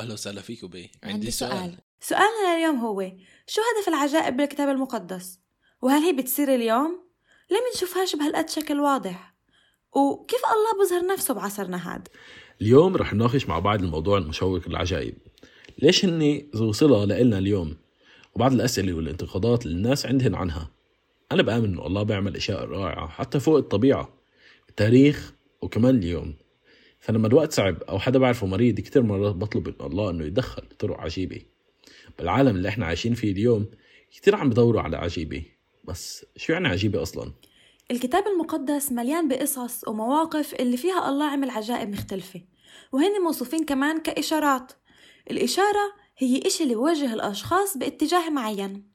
واهلا وسهلا فيكم بي عندي, عندي سؤال. سؤال. سؤالنا اليوم هو شو هدف العجائب بالكتاب المقدس؟ وهل هي بتصير اليوم؟ ليه منشوفهاش بهالقد شكل واضح. وكيف الله بظهر نفسه بعصرنا هاد اليوم رح نناقش مع بعض الموضوع المشوق للعجائب. ليش هن ذو صلة لإلنا اليوم؟ وبعض الأسئلة والانتقادات اللي الناس عندهن عنها. أنا بآمن إنه الله بيعمل أشياء رائعة حتى فوق الطبيعة. التاريخ وكمان اليوم. فلما الوقت صعب أو حدا بعرفه مريض كتير مرات بطلب من الله إنه يدخل بطرق عجيبة. بالعالم اللي إحنا عايشين فيه اليوم كتير عم بدوروا على عجيبة. بس شو يعني عجيبة أصلا؟ الكتاب المقدس مليان بقصص ومواقف اللي فيها الله عمل عجائب مختلفة. وهن موصوفين كمان كإشارات. الإشارة هي إشي اللي بوجه الأشخاص باتجاه معين.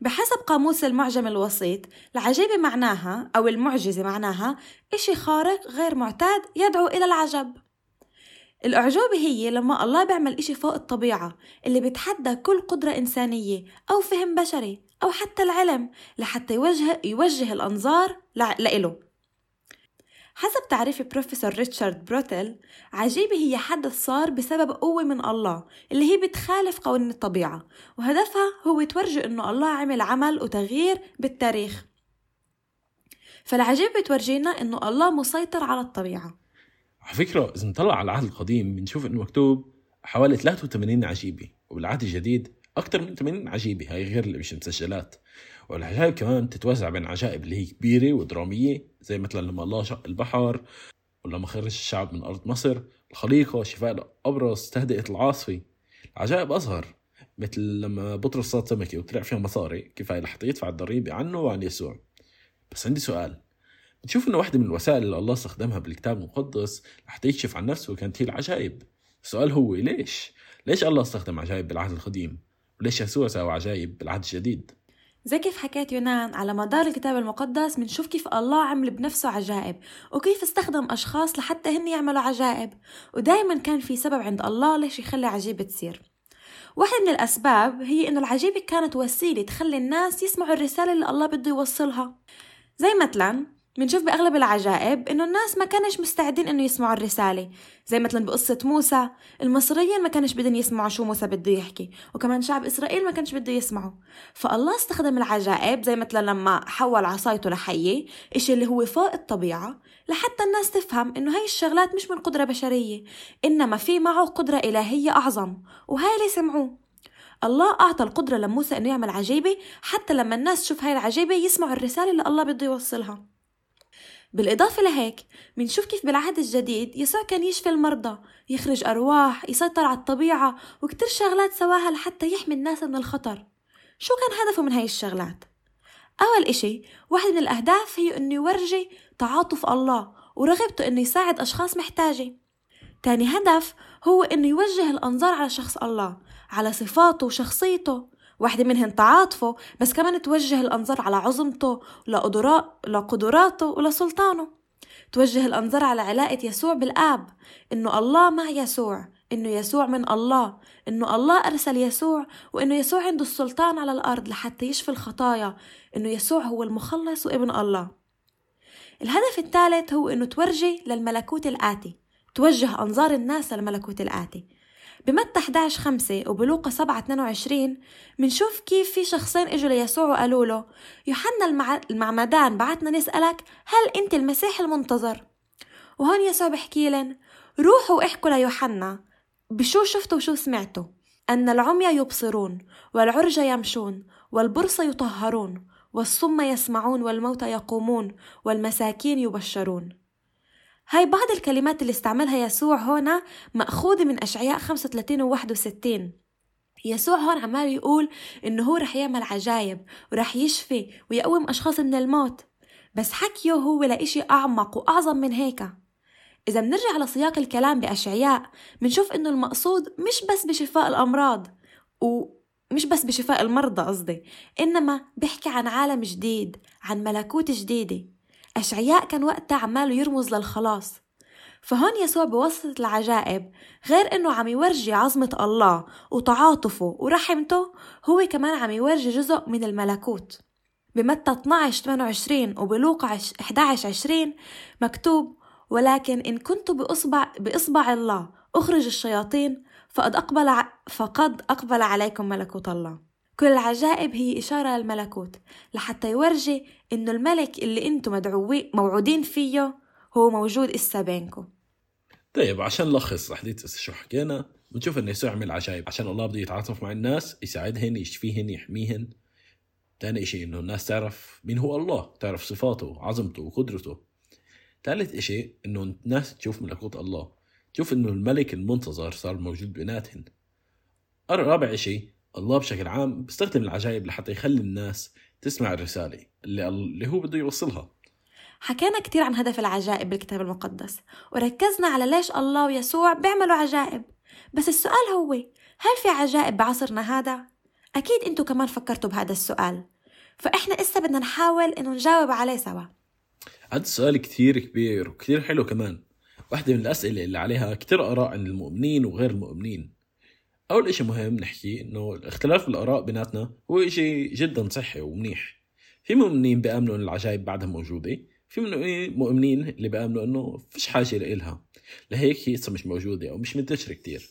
بحسب قاموس المعجم الوسيط العجيبة معناها أو المعجزة معناها إشي خارق غير معتاد يدعو إلى العجب. الأعجوبة هي لما الله بيعمل إشي فوق الطبيعة اللي بتحدى كل قدرة إنسانية أو فهم بشري أو حتى العلم لحتى يوجه, يوجه الأنظار لإله. حسب تعريف بروفيسور ريتشارد بروتل عجيبة هي حدث صار بسبب قوة من الله اللي هي بتخالف قوانين الطبيعة وهدفها هو تورجي إنه الله عمل عمل وتغيير بالتاريخ. فالعجيبة بتورجينا إنه الله مسيطر على الطبيعة. على فكرة إذا نطلع على العهد القديم بنشوف إنه مكتوب حوالي 83 عجيبة وبالعهد الجديد أكثر من 80 عجيبة هاي غير اللي مش مسجلات والعجائب كمان تتوزع بين عجائب اللي هي كبيرة ودرامية زي مثلا لما الله شق البحر ولما خرج الشعب من أرض مصر الخليقة شفاء الأبرص تهدئة العاصفة العجائب أصغر مثل لما بطرس صاد سمكة وطلع فيها مصاري كفاية لحتى يدفع الضريبة عنه وعن يسوع بس عندي سؤال بتشوف إنه واحدة من الوسائل اللي الله استخدمها بالكتاب المقدس لحتى يكشف عن نفسه كانت هي العجائب السؤال هو ليش؟ ليش الله استخدم عجائب بالعهد القديم؟ وليش يسوع سوى عجائب بالعهد الجديد؟ زي كيف حكيت يونان على مدار الكتاب المقدس بنشوف كيف الله عمل بنفسه عجائب وكيف استخدم أشخاص لحتى هن يعملوا عجائب ودايما كان في سبب عند الله ليش يخلي عجيبة تصير. واحدة من الأسباب هي إنه العجيبة كانت وسيلة تخلي الناس يسمعوا الرسالة اللي الله بده يوصلها. زي مثلا بنشوف بأغلب العجائب إنه الناس ما كانش مستعدين إنه يسمعوا الرسالة. زي مثلا بقصة موسى المصريين ما كانش بدهم يسمعوا شو موسى بده يحكي وكمان شعب إسرائيل ما كانش بده يسمعوا فالله استخدم العجائب زي مثلا لما حول عصايته لحية إشي اللي هو فوق الطبيعة لحتى الناس تفهم إنه هاي الشغلات مش من قدرة بشرية إنما في معه قدرة إلهية أعظم وهاي اللي سمعوه. الله أعطى القدرة لموسى إنه يعمل عجيبة حتى لما الناس تشوف هاي العجيبة يسمعوا الرسالة اللي الله بده يوصلها. بالإضافة لهيك منشوف كيف بالعهد الجديد يسوع كان يشفي المرضى يخرج أرواح يسيطر على الطبيعة وكتير شغلات سواها لحتى يحمي الناس من الخطر. شو كان هدفه من هاي الشغلات؟ أول إشي واحد من الأهداف هي إنه يورجي تعاطف الله ورغبته إنه يساعد أشخاص محتاجة. تاني هدف هو إنه يوجه الأنظار على شخص الله على صفاته وشخصيته. واحدة منهن تعاطفه بس كمان توجه الأنظار على عظمته لقدراته ولسلطانه توجه الأنظار على علاقة يسوع بالآب إنه الله مع يسوع إنه يسوع من الله إنه الله أرسل يسوع وإنه يسوع عنده السلطان على الأرض لحتى يشفي الخطايا إنه يسوع هو المخلص وابن الله. الهدف الثالث هو إنه تورجي للملكوت الآتي توجه أنظار الناس للملكوت الآتي. بمتى 11 5 وبلوقا 7 22 منشوف كيف في شخصين إجوا ليسوع وقالوا له يوحنا المعمدان بعتنا نسألك هل أنت المسيح المنتظر؟ وهون يسوع بحكي لهم روحوا احكوا ليوحنا بشو شفتوا وشو سمعتوا أن العمي يبصرون والعرج يمشون والبرص يطهرون والصم يسمعون والموتى يقومون والمساكين يبشرون هاي بعض الكلمات اللي استعملها يسوع هنا مأخوذة من أشعياء 35 و 61 يسوع هون عمال يقول إنه هو رح يعمل عجايب ورح يشفي ويقوم أشخاص من الموت. بس حكيه هو لإشي أعمق وأعظم من هيك. إذا بنرجع لسياق الكلام بأشعياء بنشوف إنه المقصود مش بس بشفاء الأمراض ومش بس بشفاء المرضى قصدي إنما بيحكي عن عالم جديد عن ملكوت جديدة. أشعياء كان وقتها عماله يرمز للخلاص فهون يسوع بوسط العجائب غير إنه عم يورجي عظمة الله وتعاطفه ورحمته هو كمان عم يورجي جزء من الملكوت بمتى 12 28 وبلوقا 11 20 مكتوب ولكن إن كنت بإصبع, بإصبع الله أخرج الشياطين فقد أقبل. فقد أقبل عليكم ملكوت الله كل العجائب هي إشارة للملكوت لحتى يورجي إنه الملك اللي أنتم موعودين فيه هو موجود إسا بينكم. طيب عشان نلخص حديث شو حكينا بنشوف إنه يسوع عمل عجائب عشان الله بده يتعاطف مع الناس يساعدهن يشفيهن يحميهن. ثاني شيء إنه الناس تعرف مين هو الله تعرف صفاته عظمته وقدرته ثالث شيء إنه الناس تشوف ملكوت الله. تشوف إنه الملك المنتظر صار موجود بيناتهن. رابع شيء الله بشكل عام بيستخدم العجائب لحتى يخلي الناس تسمع الرسالة اللي, اللي هو بده يوصلها. حكينا كتير عن هدف العجائب بالكتاب المقدس وركزنا على ليش الله ويسوع بيعملوا عجائب. بس السؤال هو هل في عجائب بعصرنا هذا؟ أكيد أنتوا كمان فكرتوا بهذا السؤال. فإحنا إسا بدنا نحاول إنه نجاوب عليه سوا. هذا السؤال كتير كبير وكتير حلو كمان. واحدة من الأسئلة اللي عليها كتير آراء عند المؤمنين وغير المؤمنين. أول إشي مهم نحكي إنه الاختلاف الآراء بيناتنا هو إشي جدا صحي ومنيح. في مؤمنين بيآمنوا إن العجائب بعدها موجودة في مؤمنين اللي بيآمنوا إنه فيش حاجة لإلها. لهيك هي مش موجودة أو مش منتشرة كتير.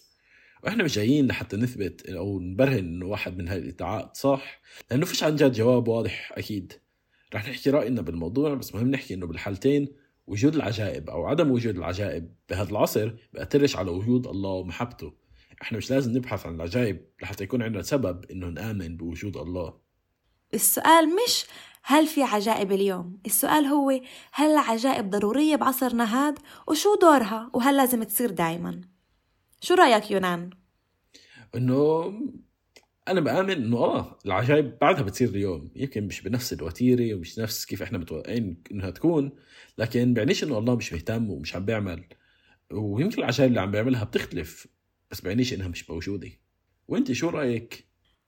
وإحنا مش جايين لحتى نثبت أو نبرهن إنه واحد من هاي الادعاءات صح لأنه فيش عن جد جواب واضح أكيد. رح نحكي رأينا بالموضوع بس مهم نحكي إنه بالحالتين وجود العجائب أو عدم وجود العجائب بهذا العصر بأترش على وجود الله ومحبته. إحنا مش لازم نبحث عن العجائب لحتى يكون عندنا سبب إنه نآمن بوجود الله السؤال مش هل في عجائب اليوم؟ السؤال هو هل العجائب ضرورية بعصرنا هاد؟ وشو دورها؟ وهل لازم تصير دايما؟ شو رأيك يونان؟ إنه أنا بآمن إنه آه العجائب بعدها بتصير اليوم يمكن مش بنفس الوتيرة ومش نفس كيف إحنا متوقعين إنها تكون لكن بعنيش إنه الله مش مهتم ومش عم بيعمل ويمكن العجائب اللي عم بيعملها بتختلف بس بعنيش إنها مش موجودة. وأنت شو رأيك؟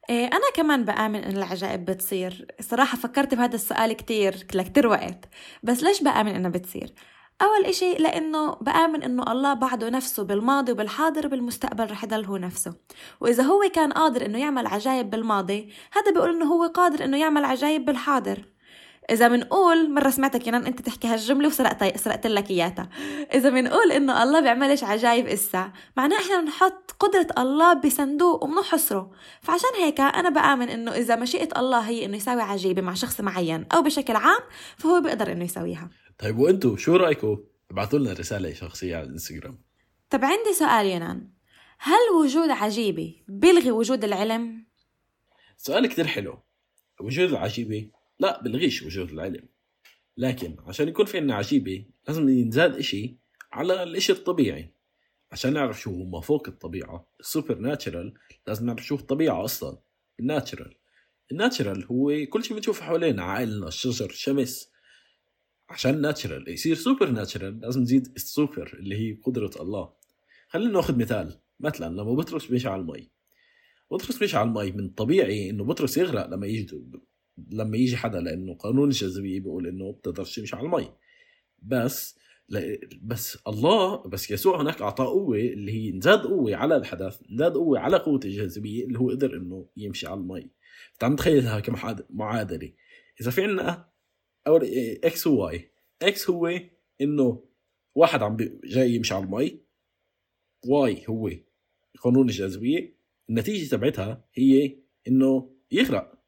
إيه أنا كمان بآمن إن العجائب بتصير. صراحة فكرت بهذا السؤال كتير لكتير وقت. بس ليش بآمن إنها بتصير؟ أول إشي لأنه بآمن إنه الله بعده نفسه بالماضي وبالحاضر وبالمستقبل رح يضل هو نفسه. وإذا هو كان قادر إنه يعمل عجائب بالماضي هذا بيقول إنه هو قادر إنه يعمل عجائب بالحاضر. إذا بنقول مرة سمعتك ينان أنت تحكي هالجملة وسرقت سرقت لك إياها. إذا بنقول إنه الله بيعملش عجائب إسا معناه إحنا بنحط قدرة الله بصندوق وبنحصره فعشان هيك أنا بآمن إنه إذا مشيئة الله هي إنه يساوي عجيبة مع شخص معين أو بشكل عام فهو بيقدر إنه يسويها طيب وأنتم شو رأيكم؟ ابعثوا لنا رسالة شخصية على الإنستغرام. طب عندي سؤال يونان هل وجود عجيبة بيلغي وجود العلم؟ سؤال كتير حلو. وجود العجيبة لا بلغيش وجود العلم لكن عشان يكون في عنا عجيبة لازم ينزاد إشي على الإشي الطبيعي. عشان نعرف شو هو ما فوق الطبيعة السوبر ناتشرال لازم نعرف شو الطبيعة أصلا ال natural. ال natural هو كل شيء بنشوفه حوالينا عائلتنا الشجر الشمس. عشان natural يصير supernatural لازم نزيد السوبر اللي هي قدرة الله. خلينا نأخذ مثال. مثلا لما بطرس مشي على المي بطرس مشي على المي من طبيعي إنه بطرس يغرق لما يجي لما يجي حدا لأنه قانون الجاذبية بيقول إنه بتقدرش تمشي على المي. بس بس الله بس يسوع هناك أعطاه قوة اللي هي انزاد قوة على الحدث نزاد قوة على قوة الجاذبية اللي هو قدر إنه يمشي على المي. تعال نتخيلها كمعادله إذا في عندنا أول إكس وواي إكس هو إنه واحد عم جاي يمشي على المي. Y هو قانون الجاذبية. النتيجة تبعتها هي إنه يغرق.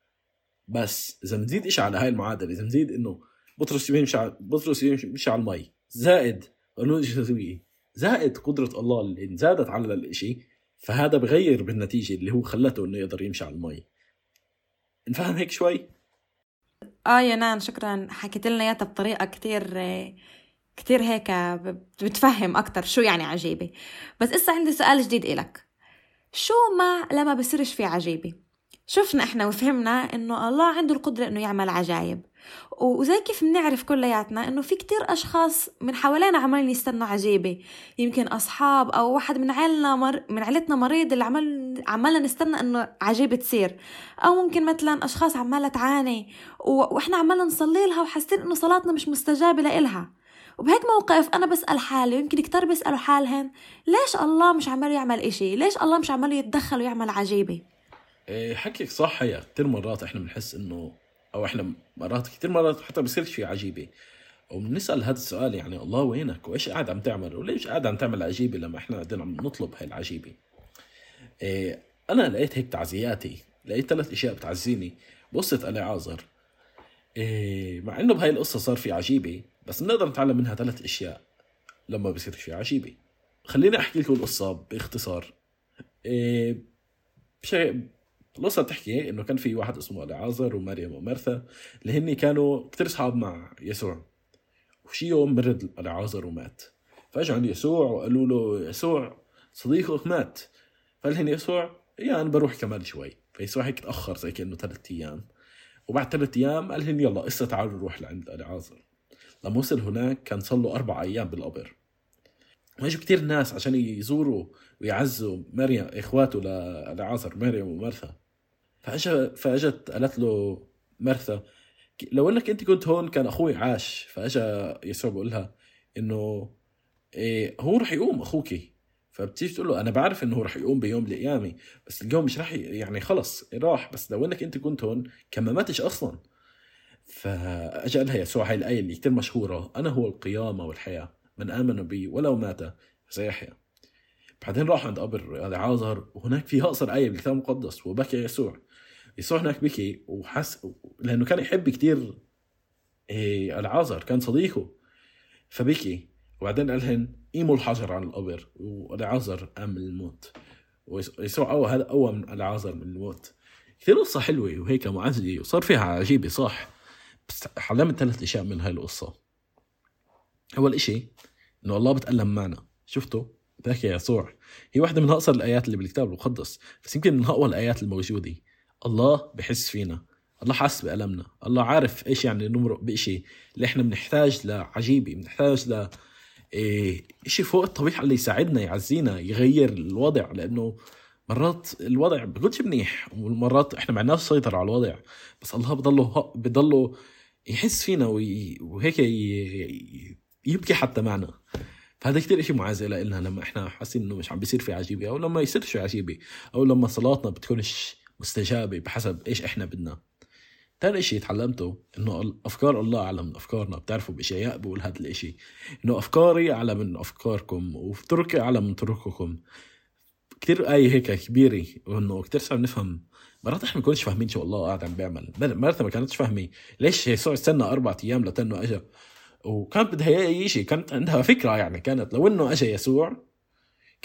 بس إذا بنزيد شيء على هاي المعادلة إذا بنزيد إنه بطرس يمشي على بطرس يمشي على المي زائد قانون الجاذبيه زائد قدرة الله اللي انزادت على الشيء فهذا بغير بالنتيجة اللي هو خلته إنه يقدر يمشي على المي. نفهم هيك شوي؟ آه يا نان شكرا. حكيت لنا إياها بطريقة كتير كتير هيك بتفهم أكتر شو يعني عجيبة. بس إسا عندي سؤال جديد إلك. شو ما لما بصيرش في عجيبة شفنا إحنا وفهمنا إنه الله عنده القدرة إنه يعمل عجايب. وزي كيف بنعرف كلياتنا إنه في كتير أشخاص من حوالينا عمالين يستنوا عجيبة. يمكن أصحاب أو واحد من عيلنا مر... من عيلتنا مريض اللي عمال عمالنا نستنى إنه عجيبة تصير. أو ممكن مثلا أشخاص عمالة تعاني و... وإحنا عمالنا نصلي لها وحاسين إنه صلاتنا مش مستجابة لإلها. وبهيك موقف أنا بسأل حالي ويمكن كتار بيسألوا حالهم ليش الله مش عمال يعمل إشي؟ ليش الله مش عمال يتدخل ويعمل عجيبة؟ حكيك صح هي كثير مرات إحنا بنحس إنه أو إحنا مرات كثير مرات حتى بصيرش في عجيبة. وبنسأل هذا السؤال يعني الله وينك؟ وإيش قاعد عم تعمل؟ وليش قاعد عم تعمل عجيبة لما إحنا قاعدين عم نطلب هاي العجيبة؟ إيه أنا لقيت هيك تعزياتي لقيت ثلاث أشياء بتعزيني. بقصة اليعازر إيه مع إنه بهاي القصة صار في عجيبة بس بنقدر نتعلم منها ثلاث أشياء لما بصير في عجيبة. خليني أحكي لكم القصة باختصار. إيه بشيء القصة بتحكي إنه كان في واحد اسمه العازر ومريم ومرثا اللي هن كانوا كثير أصحاب مع يسوع. وشي يوم مرض العازر ومات. فاجوا عند يسوع وقالوا له يسوع صديقك مات. فقال لهم يسوع يا أنا بروح كمان شوي. فيسوع هيك تأخر زي كأنه ثلاث أيام. وبعد ثلاث أيام قال لهم يلا هسه تعالوا نروح لعند العازر لما وصل هناك كان صار له أربع أيام بالقبر. واجوا كثير ناس عشان يزوروا ويعزوا مريم إخواته لعازر مريم ومرثا فاجا فاجت قالت له مرثا لو انك انت كنت هون كان أخوي عاش. فاجا يسوع بقول لها إنه إيه هو رح يقوم أخوك فبتيجي تقول له أنا بعرف إنه هو رح يقوم بيوم القيامه بس اليوم مش رح يعني خلص راح بس لو إنك انت كنت هون كان ما ماتش أصلا. فاجا لها يسوع هاي الآية اللي كثير مشهورة أنا هو القيامة والحياة من آمن بي ولو مات سيحيا بعدين راح عند قبر العازر وهناك في أقصر آية بالكتاب المقدس وبكى يسوع. يسوع هناك بكي وحس لأنه كان يحب كثير إيه العازر كان صديقه. فبكي وبعدين قال لهم قيموا الحجر عن القبر. والعازر قام من الموت. ويسوع أول هذا قوم العازر من الموت. كثير قصة حلوة وهيك معزية وصار فيها عجيبة صح؟ بس علمت ثلاث أشياء من هاي القصة. أول إشي إنه الله بتألم معنا. شفتوا؟ ذاك يسوع. هي واحدة من أقصر الآيات اللي بالكتاب المقدس. بس يمكن من أقوى الآيات الموجودة. الله بحس فينا. الله حاسس بألمنا. الله عارف إيش يعني نمرق بإشي. اللي إحنا بنحتاج لعجيبة بنحتاج ل إيه شيء فوق الطبيعة اللي يساعدنا يعزينا يغير الوضع. لأنه مرات الوضع بيكونش منيح ومرات إحنا معناش سيطر على الوضع. بس الله بضله بضله يحس فينا وهيك يبكي حتى معنا. فهذا كتير إشي معزي لنا لما إحنا حاسين إنه مش عم بيصير في عجيبة أو لما يصير في عجيبة أو لما صلاتنا بتكونش مستجابة بحسب إيش إحنا بدنا. ثاني شيء تعلمته إنه أفكار الله اعلى من أفكارنا. بتعرفوا باشياء بقول هذا الإشي. إنه أفكاري اعلى من أفكاركم وطرقي اعلى من طرقكم كثير آية هيك كبيرة وإنه كثير صعب نفهم. مرات إحنا ما بنكونش فاهمين شو الله قاعد عم بيعمل. مرات ما كانتش فاهمة. ليش يسوع استنى أربع أيام لتنه أجا؟ وكانت بدها اي شيء كانت عندها فكرة يعني. كانت لو إنه أجا يسوع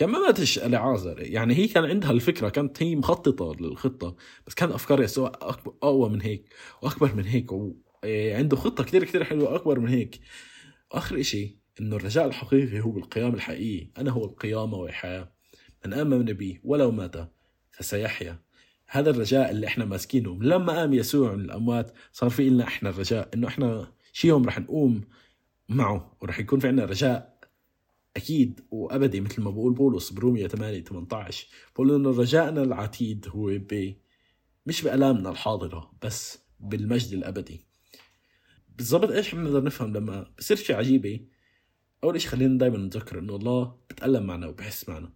ماتش العازر. يعني هي كان عندها الفكرة كانت هي مخططة للخطة بس كان أفكار يسوع أقوى من هيك وأكبر من هيك وعنده خطة كتير كتير حلوة أكبر من هيك. آخر إشي إنه الرجاء الحقيقي هو بالقيام الحقيقي. أنا هو القيامة والحياة من آمن بي ولو مات فسيحيا. هذا الرجاء اللي إحنا ماسكينه. لما قام يسوع من الأموات صار في لنا إحنا الرجاء. إنه إحنا شي يوم رح نقوم معه ورح يكون في عنا رجاء أكيد وأبدي مثل ما بقول بولس برومية 8 18 بقول إنه رجائنا العتيد هو ب مش بألامنا الحاضرة بس بالمجد الأبدي. بالضبط إيش بنقدر نفهم لما بصير شيء عجيبة أول شيء خلينا دائما نتذكر إنه الله بتألم معنا وبحس معنا.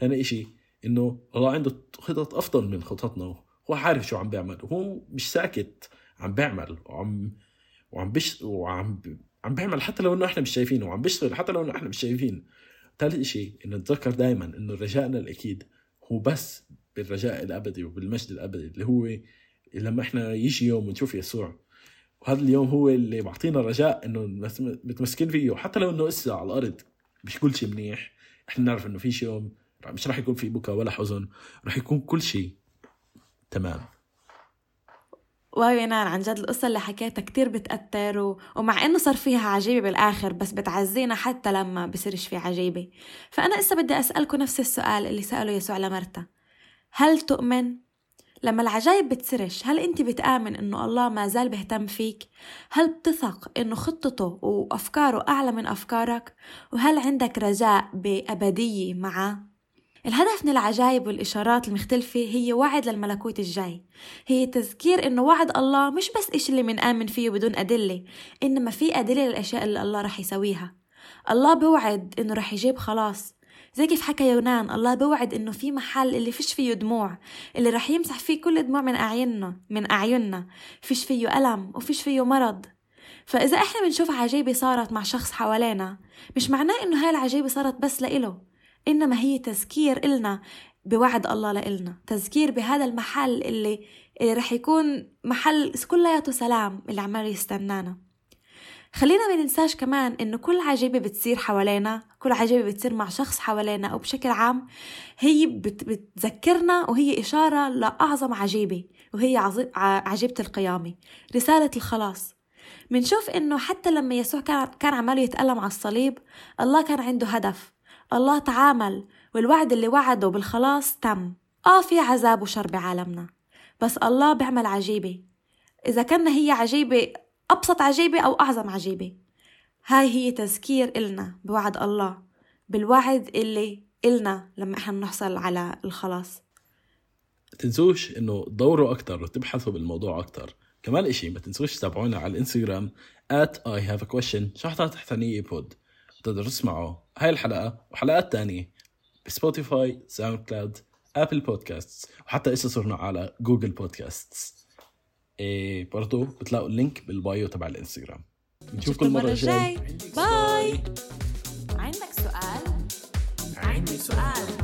ثاني إشي إنه الله عنده خطط أفضل من خططنا هو عارف شو عم بيعمل وهو مش ساكت عم بيعمل وعم وعم بش وعم عم بيعمل حتى لو إنه إحنا مش شايفينه وعم بيشتغل حتى لو إنه إحنا مش شايفين. ثالث شيء إنه نتذكر دائما إنه رجائنا الأكيد هو بس بالرجاء الأبدي وبالمجد الأبدي اللي هو لما إحنا يجي يوم ونشوف يسوع. وهذا اليوم هو اللي بعطينا رجاء إنه متمسكين فيه. حتى لو إنه لسه على الأرض مش كل شيء منيح إحنا نعرف إنه في يوم مش راح يكون في بكى ولا حزن راح يكون كل شيء تمام. واو يا نار عن جد القصة اللي حكيتها كتير بتأثر و... ومع إنه صار فيها عجيبة بالآخر بس بتعزينا حتى لما بصيرش في عجيبة فأنا إسا بدي أسألكم نفس السؤال اللي سأله يسوع لمرتا هل تؤمن لما العجايب بتصيرش هل أنت بتآمن إنه الله ما زال بيهتم فيك؟ هل بتثق إنه خطته وأفكاره أعلى من أفكارك؟ وهل عندك رجاء بأبدية معه؟ الهدف من العجائب والإشارات المختلفة هي وعد للملكوت الجاي. هي تذكير إنه وعد الله مش بس إشي اللي منآمن فيه بدون أدلة إنما في أدلة للأشياء اللي الله رح يسويها. الله بوعد إنه رح يجيب خلاص. زي كيف حكى يونان الله بوعد إنه في محل اللي فيش فيه دموع اللي رح يمسح فيه كل دموع من أعيننا من أعيننا. فيش فيه ألم وفيش فيه مرض. فإذا إحنا بنشوف عجيبة صارت مع شخص حوالينا مش معناه إنه هاي العجيبة صارت بس لإله. إنما هي تذكير إلنا بوعد الله لإلنا. تذكير بهذا المحل اللي, اللي رح يكون محل كلياته سلام اللي عمال يستنانا. خلينا ما ننساش كمان إنه كل عجيبة بتصير حوالينا كل عجيبة بتصير مع شخص حوالينا أو بشكل عام هي بت بتذكرنا وهي إشارة لأعظم عجيبة وهي عجيبة القيامة رسالة الخلاص. منشوف إنه حتى لما يسوع كان عماله يتألم على الصليب الله كان عنده هدف. الله تعامل والوعد اللي وعده بالخلاص تم. آه في عذاب وشر بعالمنا. بس الله بيعمل عجيبة. إذا كان هي عجيبة أبسط عجيبة أو أعظم عجيبة. هاي هي تذكير إلنا بوعد الله بالوعد اللي إلنا لما إحنا نحصل على الخلاص. تنسوش إنه تدوروا أكتر وتبحثوا بالموضوع أكتر. كمان إشي ما تنسوش تتابعونا على الإنستغرام at I have a question. شحطة تحتانية بوت؟ تقدروا تسمعوا هاي الحلقة وحلقات تانية بسبوتيفاي ساوند كلاود Apple Podcast وحتى اسا صرنا على Google Podcast إيه برضو بتلاقوا ال link بال bio تبع الإنستغرام. نشوفكم المرة الجاي. باي. عندك سؤال؟ عندي سؤال.